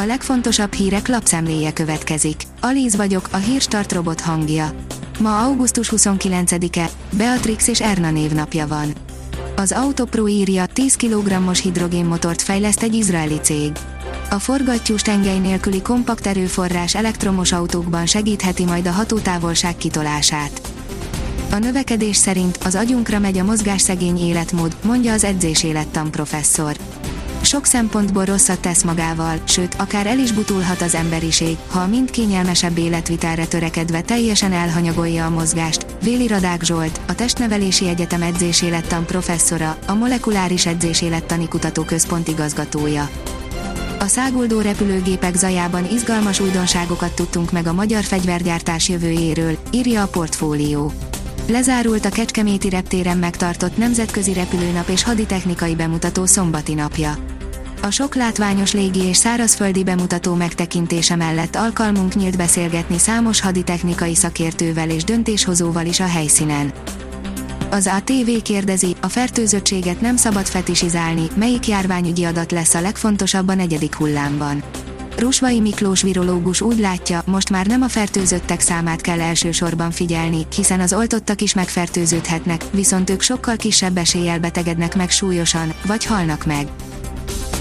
A legfontosabb hírek lapszemléje következik. Alíz vagyok, a hírstart robot hangja. Ma augusztus 29-e, Beatrix és Erna névnapja van. Az Autopro írja, 10 kg-os hidrogénmotort fejleszt egy izraeli cég. A forgattyús tengely nélküli kompakt erőforrás elektromos autókban segítheti majd a hatótávolság kitolását. A növekedés szerint az agyunkra megy a mozgásszegény életmód, mondja az edzés élettan professzor. Sok szempontból rosszat tesz magával, sőt, akár el is butulhat az emberiség, ha a mind kényelmesebb életvitelre törekedve teljesen elhanyagolja a mozgást, Véli Radák Zsolt, a Testnevelési Egyetem edzésélettan professzora, a Molekuláris Edzésélettani Kutatóközpont igazgatója. A száguldó repülőgépek zajában izgalmas újdonságokat tudtunk meg a magyar fegyvergyártás jövőjéről, írja a portfólió. Lezárult a Kecskeméti reptéren megtartott nemzetközi repülőnap és haditechnikai bemutató szombati napja. A sok látványos légi és szárazföldi bemutató megtekintése mellett alkalmunk nyílt beszélgetni számos haditechnikai szakértővel és döntéshozóval is a helyszínen. Az ATV kérdezi, a fertőzöttséget nem szabad fetisizálni, melyik járványügyi adat lesz a legfontosabb a negyedik hullámban. Rusvai Miklós virológus úgy látja, most már nem a fertőzöttek számát kell elsősorban figyelni, hiszen az oltottak is megfertőződhetnek, viszont ők sokkal kisebb eséllyel betegednek meg súlyosan, vagy halnak meg.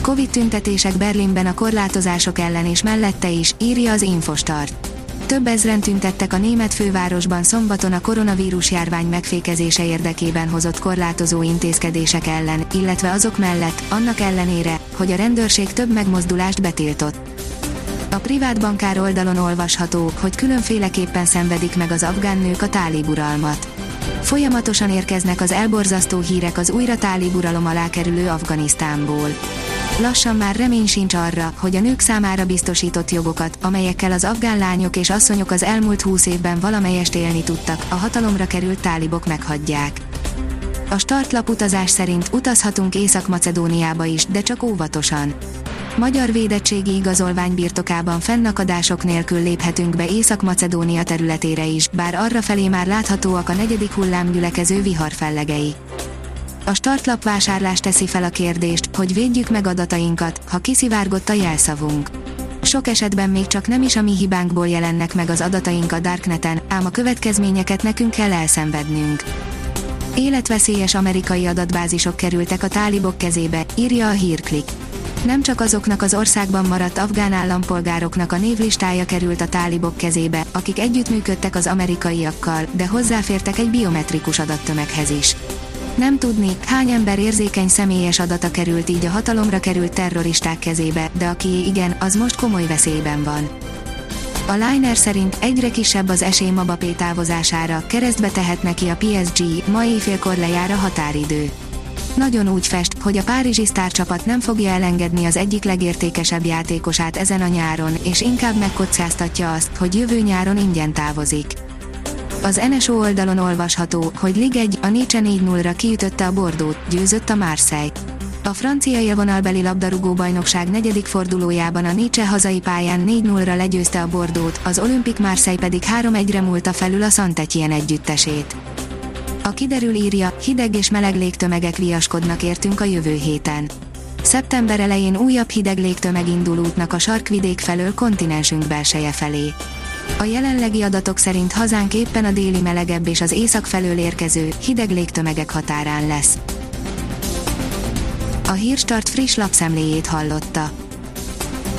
Covid tüntetések Berlinben a korlátozások ellen és mellette is, írja az Infostart. Több ezren tüntettek a német fővárosban szombaton a koronavírus járvány megfékezése érdekében hozott korlátozó intézkedések ellen, illetve azok mellett, annak ellenére, hogy a rendőrség több megmozdulást betiltott. A privát bankár oldalon olvasható, hogy különféleképpen szenvedik meg az afgán nők a táliburalmat. Folyamatosan érkeznek az elborzasztó hírek az újra táliburalom alá kerülő Afganisztánból lassan már remény sincs arra, hogy a nők számára biztosított jogokat, amelyekkel az afgán lányok és asszonyok az elmúlt húsz évben valamelyest élni tudtak, a hatalomra került tálibok meghagyják. A startlap utazás szerint utazhatunk Észak-Macedóniába is, de csak óvatosan. Magyar védettségi igazolvány birtokában fennakadások nélkül léphetünk be Észak-Macedónia területére is, bár arra felé már láthatóak a negyedik hullám gyülekező viharfellegei. A startlap vásárlás teszi fel a kérdést, hogy védjük meg adatainkat, ha kiszivárgott a jelszavunk. Sok esetben még csak nem is a mi hibánkból jelennek meg az adataink a Darkneten, ám a következményeket nekünk kell elszenvednünk. Életveszélyes amerikai adatbázisok kerültek a tálibok kezébe, írja a hírklik. Nem csak azoknak az országban maradt afgán állampolgároknak a névlistája került a tálibok kezébe, akik együttműködtek az amerikaiakkal, de hozzáfértek egy biometrikus adattömeghez is. Nem tudni, hány ember érzékeny személyes adata került így a hatalomra került terroristák kezébe, de aki igen, az most komoly veszélyben van. A Liner szerint egyre kisebb az esély Mabapé távozására, keresztbe tehet neki a PSG, ma éjfélkor lejár a határidő. Nagyon úgy fest, hogy a párizsi sztárcsapat nem fogja elengedni az egyik legértékesebb játékosát ezen a nyáron, és inkább megkockáztatja azt, hogy jövő nyáron ingyen távozik. Az NSO oldalon olvasható, hogy Lig 1 a Nietzsche 4-0-ra kiütötte a Bordót, győzött a Marseille. A francia élvonalbeli labdarúgó bajnokság negyedik fordulójában a Nietzsche hazai pályán 4-0-ra legyőzte a Bordót, az Olympic Marseille pedig 3-1-re múlta felül a Saint-Étienne együttesét. A kiderül írja, hideg és meleg légtömegek viaskodnak értünk a jövő héten. Szeptember elején újabb hideg légtömeg indul útnak a sarkvidék felől kontinensünk belseje felé. A jelenlegi adatok szerint hazánk éppen a déli melegebb és az észak felől érkező, hideg légtömegek határán lesz. A Hírstart friss lapszemléjét hallotta.